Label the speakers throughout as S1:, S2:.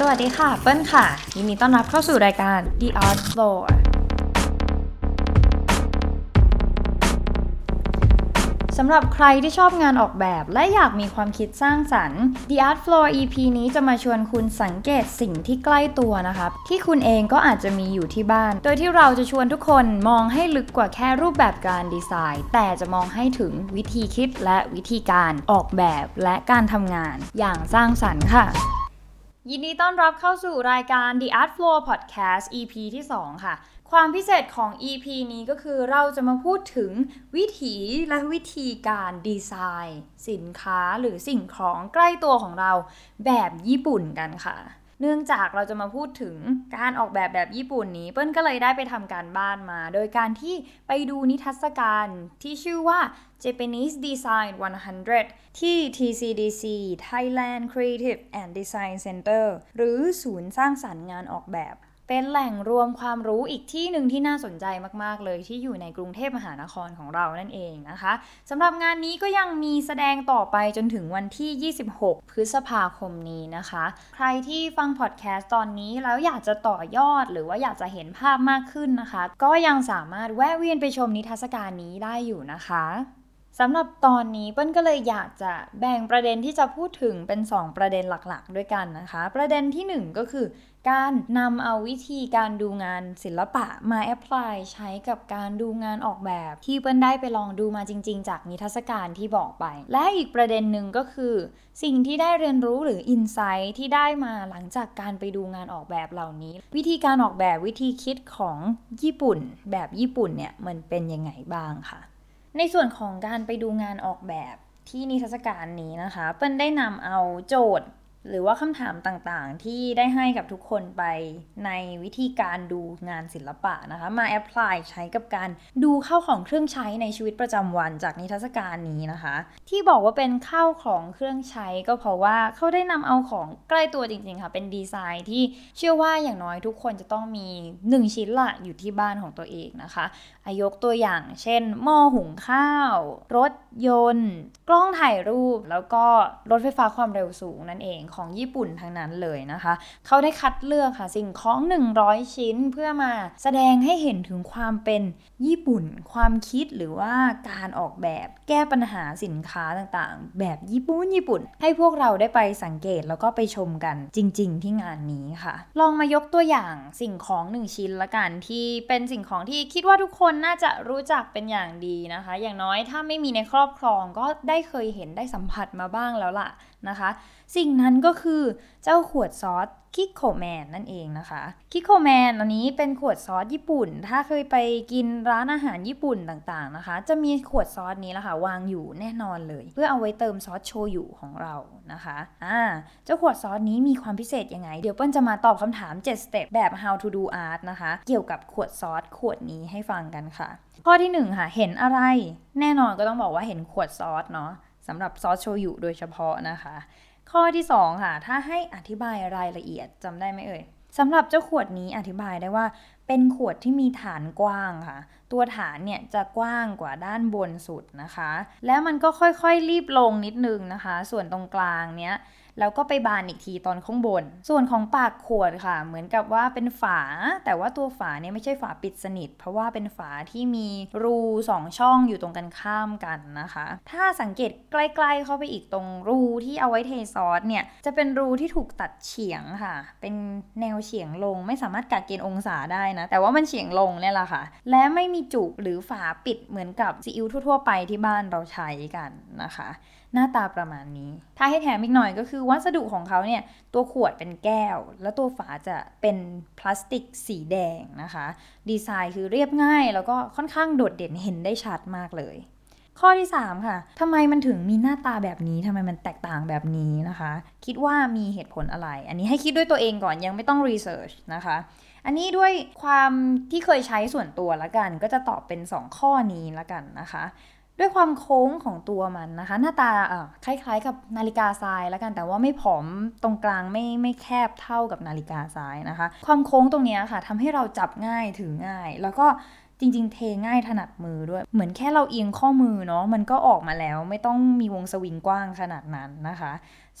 S1: สวัสดีค่ะ เปิ้ลค่ะ ยินดีต้อนรับเข้าสู่รายการ The Art Floor สำหรับใครที่ชอบงานออกแบบและอยากมีความคิดสร้างสรรค์ The Art Floor EP นี้จะมาชวนคุณสังเกตสิ่งที่ใกล้ตัวนะครับที่คุณเองก็อาจจะมีอยู่ที่บ้าน โดยที่เราจะชวนทุกคนมองให้ลึกกว่าแค่รูปแบบการดีไซน์ แต่จะมองให้ถึงวิธีคิดและวิธีการออกแบบและการทำงานอย่างสร้างสรรค์ค่ะ ยินดีต้อนรับเข้าสู่รายการ The Art Floor Podcast EP ที่ 2 ค่ะ ความพิเศษของ EP นี้ก็คือเราจะมาพูดถึงวิถีและวิธีการดีไซน์ สินค้าหรือสิ่งของใกล้ตัวของเราแบบญี่ปุ่นกันค่ะ เนื่องจากเราจะมาพูดถึงการออกแบบแบบญี่ปุ่นนี้ เปิ้ลก็เลยได้ไปทำการบ้านมา โดยการที่ไปดูนิทรรศการที่ชื่อว่า Japanese Design 100 ที่ TCDC Thailand Creative and Design Center หรือศูนย์สร้างสรรค์งานออกแบบ เป็นแหล่งรวมความรู้อีกที่หนึ่งที่น่าสนใจมาก ๆ เลยที่อยู่ในกรุงเทพมหานครของเรานั่นเองนะคะสำหรับงานนี้ก็ยังมีแสดงต่อไปจนถึงวันที่ 26 พฤษภาคมนี้นะคะ ใครที่ฟังพอดแคสต์ตอนนี้แล้วอยากจะต่อยอดหรือว่าอยากจะเห็นภาพมากขึ้นนะคะ ก็ยังสามารถแวะเวียนไปชมนิทรรศการนี้ได้อยู่นะคะ สำหรับตอนนี้เปิ้ลก็เลยอยากจะแบ่งประเด็นที่จะพูดถึงเป็น 2 ประเด็นหลักๆ ด้วยกันนะคะ ประเด็นที่ 1 ก็คือ การนำเอาวิธีการดูงานศิลปะมาแอพพลายใช้กับการดูงานออกแบบ ที่เปิ้ลได้ไปลองดูมาจริง ๆ จากนิทรรศการที่บอกไป และอีกประเด็นหนึ่งก็คือ สิ่งที่ได้เรียนรู้หรืออินไซต์ที่ได้มาหลังจากการไปดูงานออกแบบเหล่านี้ วิธีการออกแบบวิธีคิดของญี่ปุ่น แบบญี่ปุ่นเนี่ยมันเป็นยังไงบ้างค่ะ ในส่วนของการไปดูงานออกแบบที่นิทรรศการนี้นะคะ เปิ้ลได้นำเอาโจทย์ หรือว่าคำถามต่างๆ ที่ได้ให้กับทุกคนไปในวิธีการดูงานศิลปะนะคะ มาแอพพลายใช้กับการดูเข้าของเครื่องใช้ในชีวิตประจำวันจากนิทรรศการนี้นะคะ ที่บอกว่าเป็นข้าวของเครื่องใช้ก็เพราะว่าเขาได้นำเอาของใกล้ตัวจริงๆค่ะ เป็นดีไซน์ที่เชื่อว่าอย่างน้อยทุกคนจะต้องมี 1 ชิ้นละอยู่ที่บ้านของตัวเองนะคะ ยกตัวอย่าง เช่น หม้อหุงข้าว รถยนต์ กล้องถ่ายรูป แล้วก็รถไฟฟ้าความเร็วสูงนั่นเองของญี่ปุ่นทั้งนั้นเลยนะคะ เขาได้คัดเลือกค่ะสิ่งของ 100 ชิ้นเพื่อมาแสดงให้เห็นถึงความเป็นญี่ปุ่น ความคิดหรือว่าการออกแบบแก้ปัญหาสินค้าต่างๆ แบบญี่ปุ่นญี่ปุ่น ให้พวกเราได้ไปสังเกตแล้วก็ไปชมกันจริง ๆ ที่งานนี้ค่ะ ลองมายกตัวอย่างสิ่งของหนึ่งชิ้นละกันที่เป็นสิ่งของที่คิดว่าทุกคนน่าจะรู้จักเป็นอย่างดีนะคะ อย่างน้อยถ้าไม่มีในครอบครองก็ได้เคยเห็นได้สัมผัสมาบ้างแล้วล่ะนะคะ สิ่งนั้นก็คือเจ้าขวดซอส คิโคแมนนั่นเองนะคะคิโคแมนอันนี้เป็นขวดซอสญี่ปุ่น ถ้าเคยไปกินร้านอาหารญี่ปุ่นต่างๆนะคะ จะมีขวดซอสนี้แหละค่ะวางอยู่แน่นอนเลย เพื่อเอาไว้เติมซอสโชยุของเรานะคะอ่าเจ้าขวดซอสนี้มีความพิเศษยังไง เดี๋ยวเปิ้ลจะมาตอบคำถาม 7 สเต็ปแบบ how to do art นะคะ เกี่ยวกับขวดซอสขวดนี้ให้ฟังกันค่ะ ข้อที่ 1 ค่ะ เห็นอะไร แน่นอนก็ต้องบอกว่าเห็นขวดซอสเนาะสำหรับซอสโชยุโดยเฉพาะนะคะ ข้อที่ 2 ค่ะ ถ้าให้อธิบายรายละเอียดจำได้ไหมเอ่ยสำหรับเจ้าขวดนี้อธิบายได้ว่า เป็นขวดที่มีฐานกว้างค่ะ ตัวฐานเนี่ยจะกว้างกว่าด้านบนสุดนะคะ แล้วมันก็ค่อยๆรีบลงนิดนึงนะคะ ส่วนตรงกลางเนี้ย แล้วก็ไปบานอีกทีตอนข้างบน ส่วนของปากขวดค่ะ เหมือนกับว่าเป็นฝา แต่ว่าตัวฝาเนี่ยไม่ใช่ฝาปิดสนิท เพราะว่าเป็นฝาที่มีรูสองช่องอยู่ตรงกันข้ามกันนะคะ ถ้าสังเกตใกล้ ๆ เข้าไปอีกตรงรูที่เอาไว้เทซอสเนี่ยจะเป็นรูที่ถูกตัดเฉียงค่ะ เป็นแนวเฉียงลงไม่สามารถกะเกณฑ์องศาได้นะ แต่ว่ามันเฉียงลงเนี่ยแหละค่ะ และไม่มีจุกหรือฝาปิดเหมือนกับซีอิ๊วทั่ว ๆ ไปที่บ้านเราใช้กันนะคะ หน้าตาประมาณนี้ ถ้าให้แถมอีกหน่อยก็คือวัสดุของเขาเนี่ย ตัวขวดเป็นแก้ว แล้วตัวฝาจะเป็นพลาสติกสีแดงนะคะ ดีไซน์คือเรียบง่าย แล้วก็ค่อนข้างโดดเด่นเห็นได้ชัดมากเลย ข้อที่ 3 ค่ะทำไมมันถึงมีหน้าตาแบบนี้ทำไมมันแตกต่างแบบนี้นะคะ คิดว่ามีเหตุผลอะไร อันนี้ให้คิดด้วยตัวเองก่อนยังไม่ต้องรีเสิร์ชนะคะอันนี้ด้วยความที่เคยใช้ส่วนตัวละกัน ก็จะตอบเป็น 2 ข้อนี้ละกันนะคะ ด้วยความโค้งของตัวมันนะคะ หน้าตาคล้ายๆ กับนาฬิกาทรายแล้วกันแต่ว่าไม่ผอมตรงกลางไม่ไม่แคบเท่ากับนาฬิกาทรายนะคะ ความโค้งตรงนี้ค่ะทำให้เราจับง่ายถือง่าย แล้วก็จริง ๆ เทง่ายถนัดมือด้วย เหมือนแค่เราเอียงข้อมือเนาะมันก็ออกมาแล้วไม่ต้องมีวงสวิงกว้างขนาดนั้นนะคะ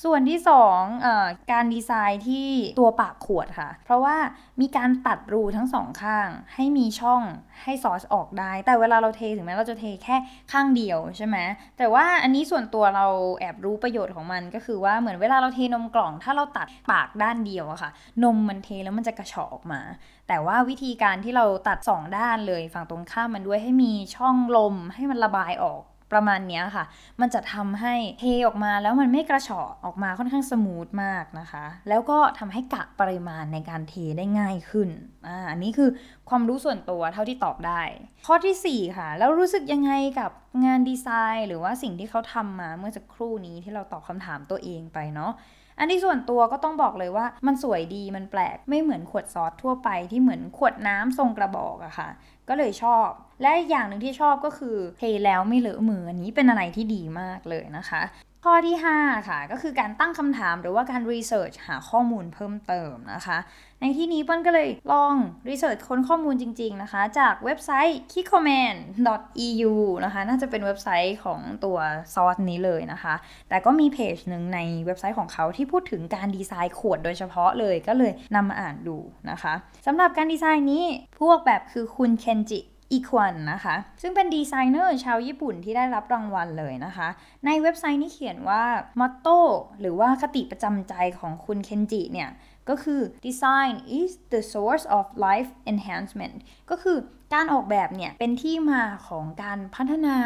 S1: ส่วนที่2เอ่อการดีไซน์ที่ตัวปากขวดค่ะ เพราะว่ามีการตัดรูทั้งสองข้าง ให้มีช่องให้ซอสออกได้ แต่เวลาเราเทถึงแม้เราจะเทแค่ข้างเดียวใช่ไหมแต่ว่าอันนี้ส่วนตัวเราแอบรู้ประโยชน์ของมันก็คือว่าเหมือนเวลาเราเทนมกล่อง ถ้าเราตัดปากด้านเดียวอะค่ะ นมมันเทแล้วมันจะกระฉออกมา แต่ว่าวิธีการที่เราตัดสองด้านเลยฝั่งตรงข้ามมันด้วยให้มีช่องลมให้มันระบายออก ประมาณนี้ค่ะ มันจะทำให้เทออกมาแล้วมันไม่กระเฉาะออกมาค่อนข้างสมูทมากนะคะ แล้วก็ทำให้กะปริมาณในการเทได้ง่ายขึ้นอ่าอันนี้คือความรู้ส่วนตัวเท่าที่ตอบได้ ข้อที่ 4 ค่ะ แล้วรู้สึกยังไงกับงานดีไซน์ หรือว่าสิ่งที่เขาทำมาเมื่อสักครู่นี้ที่เราตอบคำถามตัวเองไปเนาะ อันที่ส่วนตัวก็ต้องบอกเลยว่ามันสวยดีมันแปลกไม่เหมือนขวดซอสทั่วไปที่เหมือนขวดน้ำทรงกระบอกอะค่ะ ก็เลยชอบ และอีกอย่างหนึ่งที่ชอบก็คือเทแล้วไม่เลอะมืออันนี้เป็นอะไรที่ดีมากเลยนะคะ ข้อที่ 5 ค่ะ ก็คือการตั้งคำถามหรือว่าการรีเสิร์ชหาข้อมูลเพิ่มเติมนะคะ ในที่นี้เปิ้ลก็เลยลองรีเสิร์ชค้นข้อมูลจริง ๆ นะคะ จากเว็บไซต์ kikoman.eu นะคะ น่าจะเป็นเว็บไซต์ของตัวซอสนี้เลยนะคะ แต่ก็มีเพจหนึ่งในเว็บไซต์ของเขาที่พูดถึงการดีไซน์ขวดโดยเฉพาะเลยก็เลยนำมาอ่านดูนะคะสำหรับการดีไซน์นี้ผู้ออกแบบคือคุณเคนจิ เอกุอันนะคะ ซึ่งเป็นดีไซเนอร์ชาวญี่ปุ่นที่ได้รับรางวัลเลยนะคะ ในเว็บไซต์นี้เขียนว่า motto หรือว่าคติประจำใจของคุณเคนจิเนี่ย ก็คือ design is the source of life enhancement ก็คือ การออกแบบเนี่ยเป็นที่มาของการพัฒนา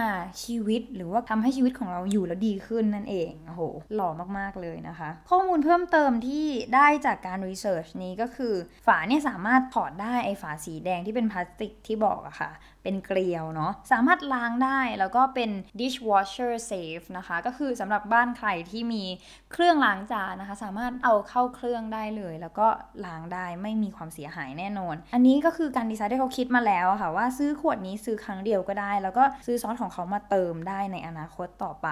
S1: ชีวิต หรือว่าทำให้ชีวิตของเราอยู่แล้วดีขึ้นนั่นเองโอ้โหหล่อมากๆเลยนะคะ ข้อมูลเพิ่มเติมที่ได้จากการรีเสิร์ชนี้ก็คือ ฝาเนี่ยสามารถถอดได้ไอฝาสีแดงที่เป็นพลาสติกที่บอกอะค่ะ เป็นเกลียวเนาะสามารถล้างได้แล้วก็เป็น dishwasher safe นะคะ ก็คือสำหรับบ้านใครที่มีเครื่องล้างจานนะคะ สามารถเอาเข้าเครื่องได้เลย แล้วก็ล้างได้ไม่มีความเสียหายแน่นอน อันนี้ก็คือการดีไซน์ที่เขาคิดมาแล้วค่ะ ว่าซื้อขวดนี้ซื้อครั้งเดียวก็ได้ แล้วก็ซื้อซอสของเขามาเติมได้ในอนาคตต่อไป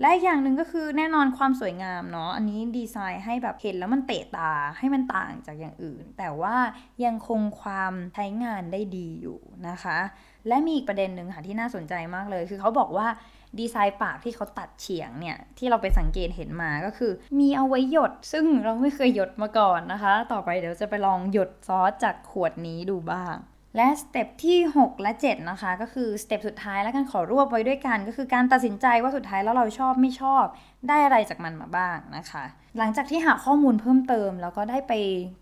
S1: และอีกอย่างหนึ่งก็คือแน่นอนความสวยงามเนาะอันนี้ดีไซน์ให้แบบเห็นแล้วมันเตะตาให้มันต่างจากอย่างอื่น แต่ว่ายังคงความใช้งานได้ดีอยู่นะคะ และมีอีกประเด็นหนึ่งค่ะที่น่าสนใจมากเลย คือเขาบอกว่าดีไซน์ปากที่เขาตัดเฉียงเนี่ย ที่เราไปสังเกตเห็นมาก็คือ มีเอาไว้หยด ซึ่งเราไม่เคยหยดมาก่อนนะคะ ต่อไปเดี๋ยวจะไปลองหยดซอสจากขวดนี้ดูบ้าง และสเต็ปที่ 6 และ 7 นะคะ ก็คือสเต็ปสุดท้ายแล้วกันขอรวบไว้ด้วยกัน ก็คือการตัดสินใจว่าสุดท้ายแล้วเราชอบไม่ชอบ ได้อะไรจากมันมาบ้างนะคะ หลังจากที่หาข้อมูลเพิ่มเติม แล้วก็ได้ไป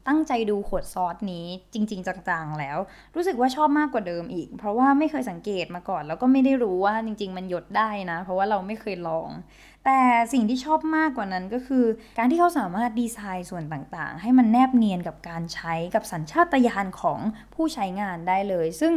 S1: ตั้งใจดูขวดซอสนี้จริง ๆ จังๆ แล้ว รู้สึกว่าชอบมากกว่าเดิมอีก เพราะว่าไม่เคยสังเกตมาก่อน แล้วก็ไม่ได้รู้ว่าจริง ๆ มันหยดได้นะ เพราะว่าเราไม่เคยลอง แต่สิ่งที่ชอบมากกว่านั้นก็คือ การที่เขาสามารถดีไซน์ส่วนต่างๆ ให้มันแนบเนียนกับการใช้กับสัญชาตญาณของผู้ใช้งานได้เลย ซึ่ง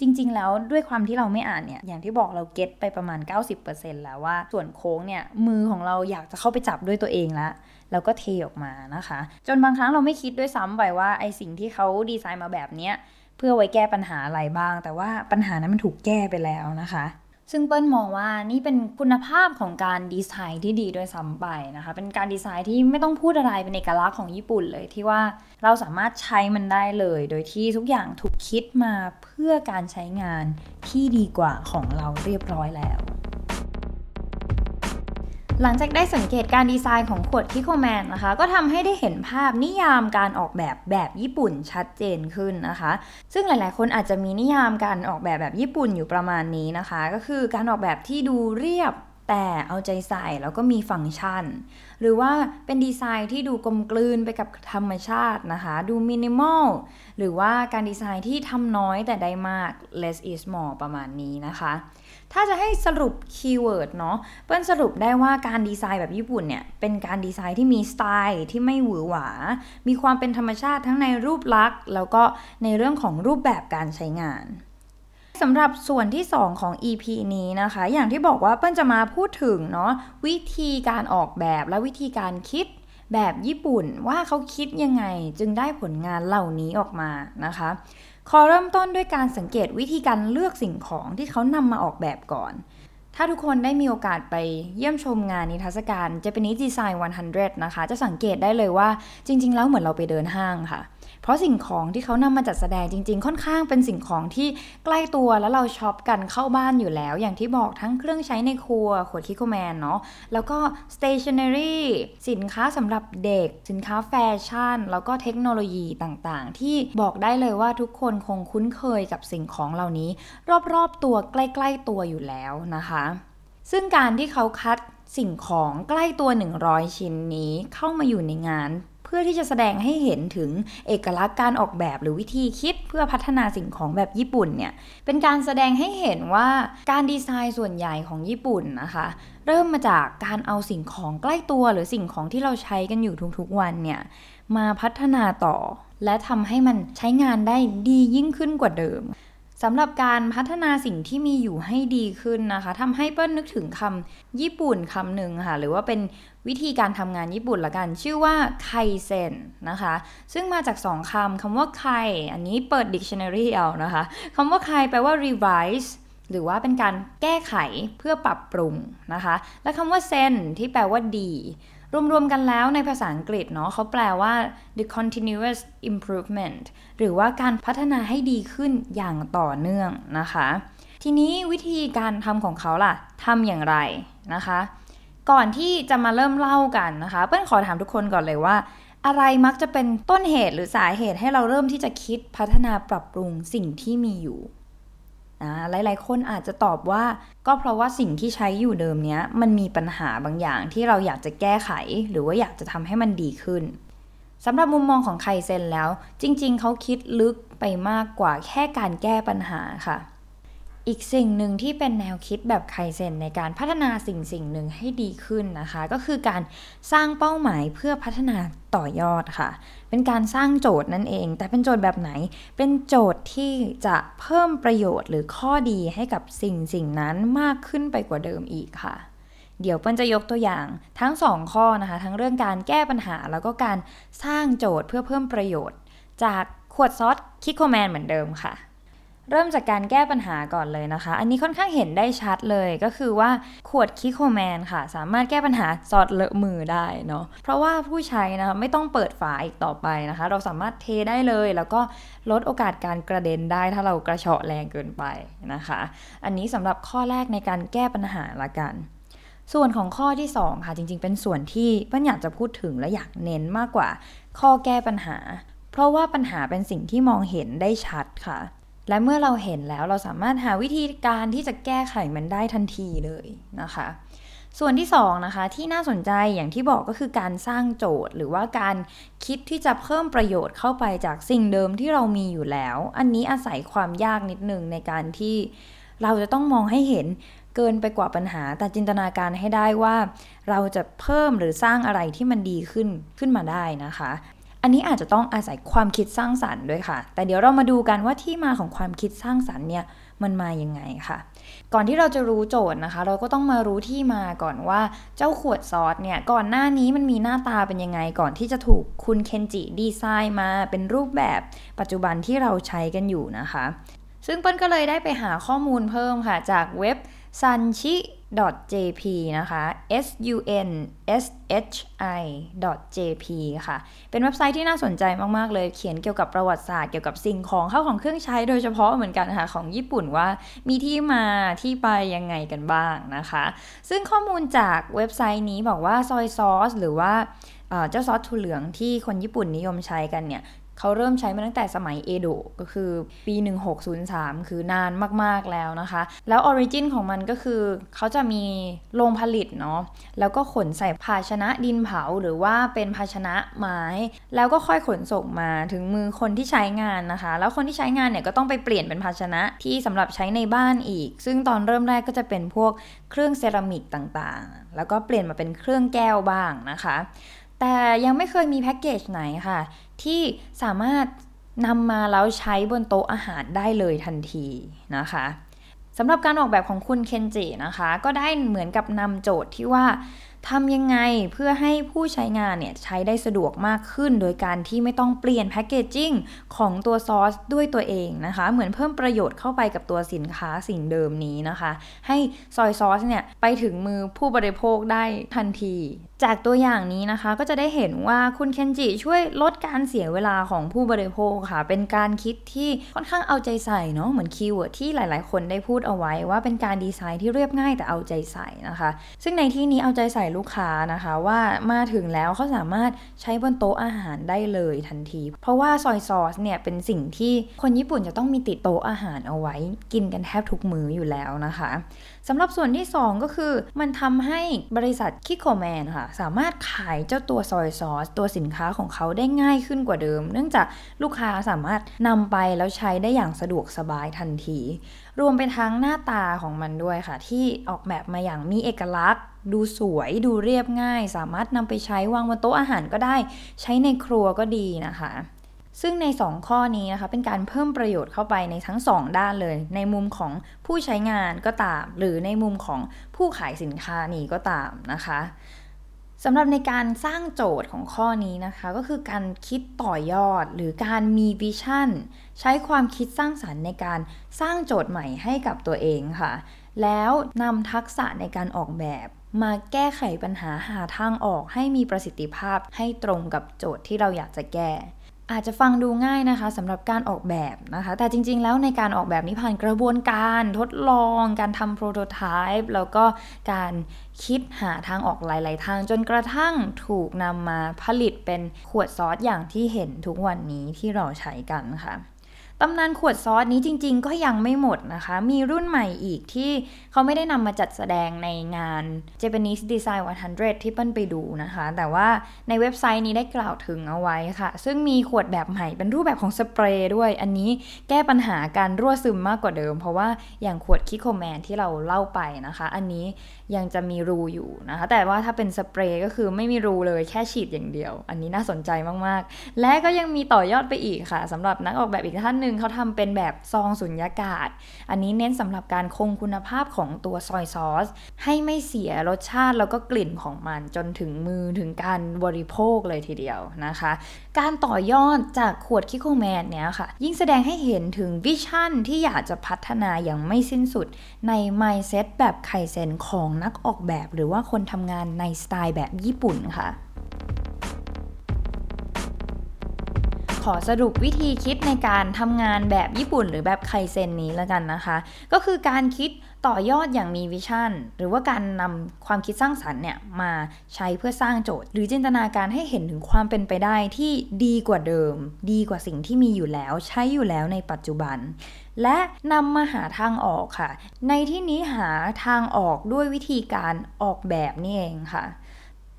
S1: จริง ๆ แล้วด้วยความที่เราไม่อ่านเนี่ยอย่างที่บอกเราเก็ตไปประมาณ 90%แล้วว่าส่วนโค้งเนี่ยมือของเราอยากจะเข้าไปจับด้วยตัวเองละแล้วก็เทออกมานะคะ จนบางครั้งเราไม่คิดด้วยซ้ำไปว่าไอสิ่งที่เขาดีไซน์มาแบบเนี้ยเพื่อไว้แก้ปัญหาอะไรบ้าง แต่ว่าปัญหานั้นมันถูกแก้ไปแล้วนะคะ ซึ่งเปิ้ลมองว่านี่เป็นคุณภาพของการดีไซน์ที่ดีด้วยซ้ำไปนะคะ เป็นการดีไซน์ที่ไม่ต้องพูดอะไรเป็นเอกลักษณ์ของญี่ปุ่นเลยที่ว่าเราสามารถใช้มันได้เลย โดยที่ทุกอย่างถูกคิดมาเพื่อการใช้งานที่ดีกว่าของเราเรียบร้อยแล้ว หลังจากได้สังเกตการดีไซน์ของขวดคิโคแมนนะคะ ก็ทำให้ได้เห็นภาพนิยามการออกแบบแบบญี่ปุ่นชัดเจนขึ้นนะคะ ซึ่งหลาย ๆ คนอาจจะมีนิยามการออกแบบแบบญี่ปุ่นอยู่ประมาณนี้นะคะ ก็คือการออกแบบที่ดูเรียบแต่เอาใจใส่แล้วก็มีฟังก์ชัน หรือว่าเป็นดีไซน์ที่ดูกลมกลืนไปกับธรรมชาตินะคะ ดูมินิมอลหรือว่าการดีไซน์ที่ทำน้อยแต่ได้มาก less is more ประมาณนี้นะคะ ถ้าจะให้สรุป keyword เนาะเปิ้ลสรุปได้ว่าการดีไซน์แบบญี่ปุ่นเนี่ยเป็นการดีไซน์ที่มีสไตล์ที่ไม่หวือหวา มีความเป็นธรรมชาติทั้งในรูปลักษณ์ แล้วก็ในเรื่องของรูปแบบการใช้งานสำหรับส่วนที่ 2 ของ EP นี้นะคะ อย่างที่บอกว่าเปิ้ลจะมาพูดถึงเนาะวิธีการออกแบบและวิธีการคิดแบบญี่ปุ่นว่าเขาคิดยังไงจึงได้ผลงานเหล่านี้ออกมานะคะ ขอเริ่มต้นด้วยการสังเกตวิธีการเลือกสิ่งของที่เขานำมาออกแบบก่อน ถ้าทุกคนได้มีโอกาสไปเยี่ยมชมงานนิทรรศการ Japanese Design 100 นะคะ จะสังเกตได้เลยว่าจริง ๆ แล้วเหมือนเราไปเดินห้างค่ะ เพราะสิ่งของที่เขานำมาจัดแสดงจริง ๆ ค่อนข้างเป็นสิ่งของที่ใกล้ตัวแล้วเราช็อปกันเข้าบ้านอยู่แล้ว อย่างที่บอกทั้งเครื่องใช้ในครัวขวดคิโคแมนเนาะแล้วก็ stationery สินค้าสำหรับเด็ก สินค้าแฟชั่น แล้วก็เทคโนโลยีต่างๆ ที่บอกได้เลยว่าทุกคนคงคุ้นเคยกับสิ่งของเหล่านี้ รอบๆตัวใกล้ ๆตัวอยู่แล้วนะคะ ซึ่งการที่เขาคัดสิ่งของใกล้ตัว 100 ชิ้นนี้เข้ามาอยู่ในงาน พื่อที่จะแสดงให้เห็นถึงเอกลักษณ์การออกแบบหรือวิธีคิดเพื่อพัฒนาสิ่งของแบบญี่ปุ่นเนี่ยเป็นการแสดงให้เห็นว่าการดีไซน์ส่วนใหญ่ของญี่ปุ่นนะคะเริ่มมาจากการเอาสิ่งของใกล้ตัวหรือสิ่งของที่เราใช้กันอยู่ทุกๆวันเนี่ยมาพัฒนาต่อ และทำให้มันใช้งานได้ดียิ่งขึ้นกว่าเดิม สำหรับการพัฒนาสิ่งที่มีอยู่ให้ดีขึ้นนะคะทำให้เปิ้ลนึกถึงคำญี่ปุ่นคำหนึ่งค่ะ หรือว่าเป็นวิธีการทำงานญี่ปุ่นละกัน ชื่อว่าไคเซนนะคะ ซึ่งมาจากสองคำคำว่าไคอันนี้เปิด dictionary เอานะคะคำว่าไคแปลว่า revise หรือว่าเป็นการแก้ไขเพื่อปรับปรุงนะคะ และคำว่าเซนที่แปลว่าดี รวมๆกันแล้วในภาษาอังกฤษเนาะเขาแปลว่า the continuous improvement หรือว่าการพัฒนาให้ดีขึ้นอย่างต่อเนื่องนะคะ ทีนี้วิธีการทำของเขาล่ะทำอย่างไรนะคะ ก่อนที่จะมาเริ่มเล่ากันนะคะ เปิ้ลขอถามทุกคนก่อนเลยว่า อะไรมักจะเป็นต้นเหตุหรือสาเหตุให้เราเริ่มที่จะคิดพัฒนาปรับปรุงสิ่งที่มีอยู่ หลายๆ คนอาจจะตอบว่า ก็เพราะว่าสิ่งที่ใช้อยู่เดิมเนี้ยมันมีปัญหาบางอย่างที่เราอยากจะแก้ไข หรือว่าอยากจะทำให้มันดีขึ้นสำหรับมุมมองของไคเซนแล้ว จริง ๆ เขาคิดลึกไปมากกว่าแค่การแก้ปัญหาค่ะ อีกสิ่งหนึ่งที่เป็นแนวคิดแบบไคเซนในการพัฒนาสิ่งสิ่งหนึ่งให้ดีขึ้นนะคะ ก็คือการสร้างเป้าหมายเพื่อพัฒนาต่อยอดค่ะ เป็นการสร้างโจทย์นั่นเอง แต่เป็นโจทย์แบบไหน เป็นโจทย์ที่จะเพิ่มประโยชน์หรือข้อดีให้กับสิ่งสิ่งนั้นมากขึ้นไปกว่าเดิมอีกค่ะเดี๋ยวเปิ้ลจะยกตัวอย่างทั้ง 2 ข้อนะคะ ทั้งเรื่องการแก้ปัญหาแล้วก็การสร้างโจทย์เพื่อเพิ่มประโยชน์ จากขวดซอสคิโคแมนเหมือนเดิมค่ะ เริ่มจากการแก้ปัญหาก่อนเลยนะคะ อันนี้ค่อนข้างเห็นได้ชัดเลยก็คือว่าขวดคิโคแมนค่ะ สามารถแก้ปัญหาซอสเลอะมือได้เนาะ เพราะว่าผู้ใช้นะคะไม่ต้องเปิดฝาอีกต่อไปนะคะ เราสามารถเทได้เลย แล้วก็ลดโอกาสการกระเด็นได้ถ้าเรากระเฉาะแรงเกินไปนะคะ อันนี้สำหรับข้อแรกในการแก้ปัญหาละกัน ส่วนของข้อที่ 2 ค่ะจริง ๆ เป็นส่วนที่ปิ้ลอยากจะพูดถึงและอยากเน้นมากกว่า ข้อแก้ปัญหา เพราะว่าปัญหาเป็นสิ่งที่มองเห็นได้ชัดค่ะ และเมื่อเราเห็นแล้วเราสามารถหาวิธีการที่จะแก้ไขมันได้ทันทีเลยนะคะ ส่วนที่2นะคะที่น่าสนใจอย่างที่บอกก็คือการสร้างโจทย์ หรือว่าการคิดที่จะเพิ่มประโยชน์เข้าไปจากสิ่งเดิมที่เรามีอยู่แล้ว อันนี้อาศัยความยากนิดนึงในการที่เราจะต้องมองให้เห็นเกินไปกว่าปัญหา แต่จินตนาการให้ได้ว่า เราจะเพิ่มหรือสร้างอะไรที่มันดีขึ้นขึ้นมาได้นะคะ อันนี้อาจจะต้องอาศัยความคิดสร้างสรรค์ด้วยค่ะ แต่เดี๋ยวเรามาดูกันว่าที่มาของความคิดสร้างสรรค์เนี่ยมันมายังไงค่ะ ก่อนที่เราจะรู้โจทย์นะคะ เราก็ต้องมารู้ที่มาก่อนว่าเจ้าขวดซอสเนี่ยก่อนหน้านี้มันมีหน้าตาเป็นยังไงก่อนที่จะถูกคุณเคนจิดีไซน์มาเป็นรูปแบบปัจจุบันที่เราใช้กันอยู่นะคะ ซึ่งเปิ้ลก็เลยได้ไปหาข้อมูลเพิ่มค่ะจากเว็บ sanchi jp นะคะ s u n s h i jp ค่ะ เป็นเว็บไซต์ที่น่าสนใจมาก ๆ เลย เขียนเกี่ยวกับประวัติศาสตร์ เกี่ยวกับสิ่งของเข้าของเครื่องใช้โดยเฉพาะเหมือนกันค่ะ ของญี่ปุ่นว่ามีที่มาที่ไปยังไงกันบ้างนะคะ ซึ่งข้อมูลจากเว็บไซต์นี้บอกว่าซอยซอสหรือว่าเจ้าซอสถั่วเหลืองที่คนญี่ปุ่นนิยมใช้กันเนี่ย เขาเริ่มใช้มาตั้งแต่สมัยเอโดะก็คือปี 1603 คือนานมากๆแล้วนะคะ แล้วออริจินของมันก็คือเขาจะมีโรงผลิตเนาะแล้วก็ขนใส่ภาชนะดินเผาหรือว่าเป็นภาชนะไม้ แล้วก็ค่อยขนส่งมาถึงมือคนที่ใช้งานนะคะ แล้วคนที่ใช้งานเนี่ยก็ต้องไปเปลี่ยนเป็นภาชนะที่สำหรับใช้ในบ้านอีก ซึ่งตอนเริ่มแรกก็จะเป็นพวกเครื่องเซรามิกต่างๆ แล้วก็เปลี่ยนมาเป็นเครื่องแก้วบ้างนะคะแต่ยังไม่เคยมีแพ็กเกจไหนค่ะ ที่สามารถนำมาแล้วใช้บนโต๊ะอาหารได้เลยทันทีนะคะสำหรับการออกแบบของคุณเคนจินะคะ ก็ได้เหมือนกับนำโจทย์ที่ว่าทำยังไงเพื่อให้ผู้ใช้งานเนี่ยใช้ได้สะดวกมากขึ้น โดยการที่ไม่ต้องเปลี่ยนแพคเกจจิ้งของตัวซอสด้วยตัวเองนะคะ เหมือนเพิ่มประโยชน์เข้าไปกับตัวสินค้าสิ่งเดิมนี้นะคะ ให้ซอยซอสเนี่ยไปถึงมือผู้บริโภคได้ทันที จากตัวอย่างนี้นะคะก็จะได้เห็นว่าคุณเคนจิช่วยลดการเสียเวลาของผู้บริโภคค่ะ เป็นการคิดที่ค่อนข้างเอาใจใส่เนาะเหมือน keyword ที่หลาย ๆ คนได้พูดเอาไว้ว่าเป็นการดีไซน์ที่เรียบง่ายแต่เอาใจใส่นะคะ ซึ่งในที่นี้เอาใจใส่ลูกค้านะคะว่ามาถึงแล้วเขาสามารถใช้บนโต๊ะอาหารได้เลยทันที เพราะว่า soy sauce เนี่ยเป็นสิ่งที่คนญี่ปุ่นจะต้องมีติดโต๊ะอาหารเอาไว้ กินกันแทบทุกมื้ออยู่แล้วนะคะสำหรับส่วนที่ 2 ก็คือมันทำให้บริษัทคิโคแมนค่ะสามารถขายเจ้าตัวซอยซอสตัวสินค้าของเขาได้ง่ายขึ้นกว่าเดิม เนื่องจากลูกค้าสามารถนำไปแล้วใช้ได้อย่างสะดวกสบายทันที รวมไปทั้งหน้าตาของมันด้วยค่ะ ที่ออกแบบมาอย่างมีเอกลักษณ์ ดูสวยดูเรียบง่าย สามารถนำไปใช้วางบนโต๊ะอาหารก็ได้ ใช้ในครัวก็ดีนะคะซึ่งใน 2 ข้อนี้นะคะเป็นการเพิ่มประโยชน์เข้าไปในทั้ง 2 ด้านเลย ในมุมของผู้ใช้งานก็ตาม หรือในมุมของผู้ขายสินค้านี้ก็ตามนะคะ สำหรับในการสร้างโจทย์ของข้อนี้นะคะ ก็คือการคิดต่อยอดหรือการมีวิชั่น ใช้ความคิดสร้างสรรค์ในการสร้างโจทย์ใหม่ให้กับตัวเองค่ะ แล้วนำทักษะในการออกแบบ มาแก้ไขปัญหาหาทางออกให้มีประสิทธิภาพให้ตรงกับโจทย์ที่เราอยากจะแก้ อาจจะฟังดูง่ายนะคะสำหรับการออกแบบนะคะ แต่จริงๆแล้วในการออกแบบนี้ผ่านกระบวนการทดลอง การทำโปรโตไทป์แล้วก็การคิดหาทางออกหลาย ๆ ทาง จนกระทั่งถูกนำมาผลิตเป็นขวดซอสอย่างที่เห็นทุกวันนี้ที่เราใช้กันค่ะ ตำนานขวดซอสนี้จริง ๆ ก็ยังไม่หมดนะคะ มีรุ่นใหม่อีกที่เขาไม่ได้นำมาจัดแสดงในงาน Japanese Design 100 ที่เปิ้ลไปดูนะคะ แต่ว่าในเว็บไซต์นี้ได้กล่าวถึงเอาไว้ค่ะ ซึ่งมีขวดแบบใหม่เป็นรูปแบบของสเปรย์ด้วย อันนี้แก้ปัญหาการรั่วซึมมากกว่าเดิม เพราะว่าอย่างขวดคิโคแมนที่เราเล่าไปนะคะ อันนี้ยังจะมีรูอยู่นะคะ แต่ว่าถ้าเป็นสเปรย์ก็คือไม่มีรูเลยแค่ฉีดอย่างเดียว อันนี้น่าสนใจมากๆ และก็ยังมีต่อยอดไปอีกค่ะสำหรับนักออกแบบอีกท่านหนึ่งเขาทำเป็นแบบซองสุญญากาศ อันนี้เน้นสำหรับการคงคุณภาพของตัวซอยซอส ให้ไม่เสียรสชาติแล้วก็กลิ่นของมันจนถึงมือถึงการบริโภคเลยทีเดียวนะคะ การต่อยอดจากขวดคิโคแมนเนี้ยค่ะ ยิ่งแสดงให้เห็นถึง vision ที่อยากจะพัฒนาอย่างไม่สิ้นสุดใน mindset แบบไคเซนของนักออกแบบ หรือว่าคนทำงานในสไตล์แบบญี่ปุ่นค่ะ ขอสรุปวิธีคิดในการทำงานแบบญี่ปุ่น หรือแบบไคเซนนี้แล้วกันนะคะ ก็คือการคิดต่อยอดอย่างมี vision หรือว่าการนำความคิดสร้างสรรค์เนี่ยมาใช้เพื่อสร้างโจทย์ หรือจินตนาการให้เห็นถึงความเป็นไปได้ที่ดีกว่าเดิม ดีกว่าสิ่งที่มีอยู่แล้ว ใช้อยู่แล้วในปัจจุบัน และนำมาหาทางออกค่ะ ในที่นี้หาทางออกด้วยวิธีการออกแบบนี่เองค่ะ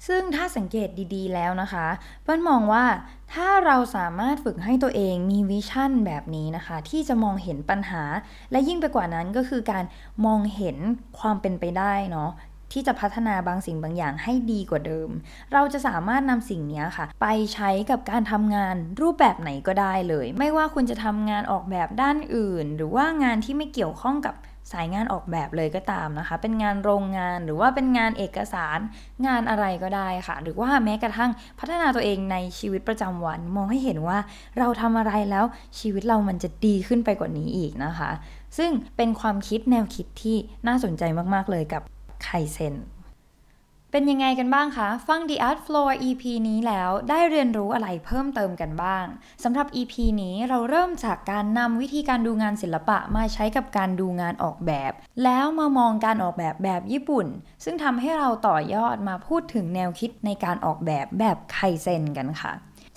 S1: ซึ่งถ้าสังเกตดีๆแล้วนะคะเปิ้ลมองว่าถ้าเราสามารถฝึกให้ตัวเองมีวิชั่นแบบนี้นะคะ ที่จะมองเห็นปัญหา และยิ่งไปกว่านั้นก็คือการมองเห็นความเป็นไปได้เนาะที่จะพัฒนาบางสิ่งบางอย่างให้ดีกว่าเดิม เราจะสามารถนำสิ่งนี้ค่ะ ไปใช้กับการทำงานรูปแบบไหนก็ได้เลย ไม่ว่าคุณจะทำงานออกแบบด้านอื่น หรือว่างานที่ไม่เกี่ยวข้องกับ สายงานออกแบบเลยก็ตามนะคะ เป็นงานโรงงานหรือว่าเป็นงานเอกสารงานอะไรก็ได้ค่ะ หรือว่าแม้กระทั่งพัฒนาตัวเองในชีวิตประจำวัน มองให้เห็นว่าเราทำอะไรแล้วชีวิตเรามันจะดีขึ้นไปกว่านี้อีกนะคะ ซึ่งเป็นความคิดแนวคิดที่น่าสนใจมากๆเลยกับไคเซน เป็นยังไงกันบ้างคะ ฟัง The Art Floor EP นี้แล้วได้เรียนรู้อะไรเพิ่มเติมกันบ้าง สำหรับ EP นี้เราเริ่มจากการนำวิธีการดูงานศิลปะมาใช้กับการดูงานออกแบบ แล้วมามองการออกแบบแบบญี่ปุ่น ซึ่งทำให้เราต่อยอดมาพูดถึงแนวคิดในการออกแบบแบบไคเซนกันค่ะ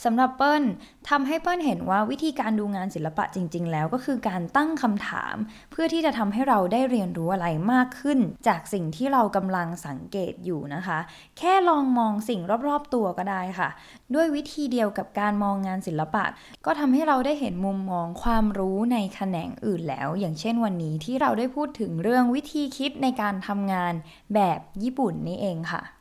S1: สำหรับเปิ้ลทำให้เปิ้ลเห็นว่าวิธีการดูงานศิลปะจริง ๆ แล้วก็คือการตั้งคำถาม เพื่อที่จะทำให้เราได้เรียนรู้อะไรมากขึ้น จากสิ่งที่เรากำลังสังเกตอยู่นะคะ แค่ลองมองสิ่งรอบๆตัวก็ได้ค่ะ ด้วยวิธีเดียวกับการมองงานศิลปะ ก็ทำให้เราได้เห็นมุมมองความรู้ในแขนงอื่นแล้ว อย่างเช่นวันนี้ที่เราได้พูดถึงเรื่องวิธีคิดในการทำงานแบบญี่ปุ่นนี่เองค่ะ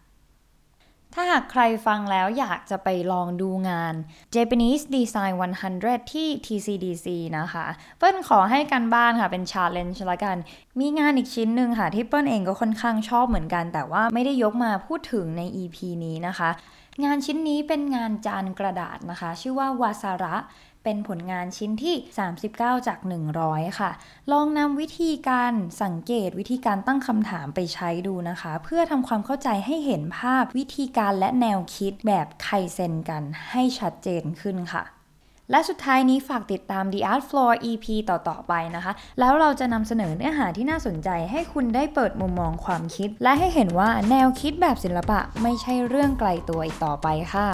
S1: ถ้าหากใครฟังแล้วอยากจะไปลองดูงาน Japanese Design 100 ที่ TCDC นะคะ เปิ้ลขอให้กันบ้านค่ะเป็น challenge ละกัน มีงานอีกชิ้นหนึ่งค่ะ ที่เปิ้ลเองก็ค่อนข้างชอบเหมือนกัน แต่ว่าไม่ได้ยกมาพูดถึงใน EP นี้นะคะ งานชิ้นนี้เป็นงานจานกระดาษนะคะ ชื่อว่าวาซาระเป็นผลงานชิ้นที่ 39 จาก 100 ค่ะ ลองนำวิธีการสังเกตวิธีการตั้งคำถามไปใช้ดูนะคะ เพื่อทำความเข้าใจให้เห็นภาพวิธีการและแนวคิดแบบไคเซนกันให้ชัดเจนขึ้นค่ะ และสุดท้ายนี้ฝากติดตาม The Art Floor EP ต่อ ๆ ไปนะคะ แล้วเราจะนำเสนอเนื้อหาที่น่าสนใจให้คุณได้เปิดมุมมองความคิด และให้เห็นว่าแนวคิดแบบศิลปะไม่ใช่เรื่องไกลตัวอีกต่อไปค่ะ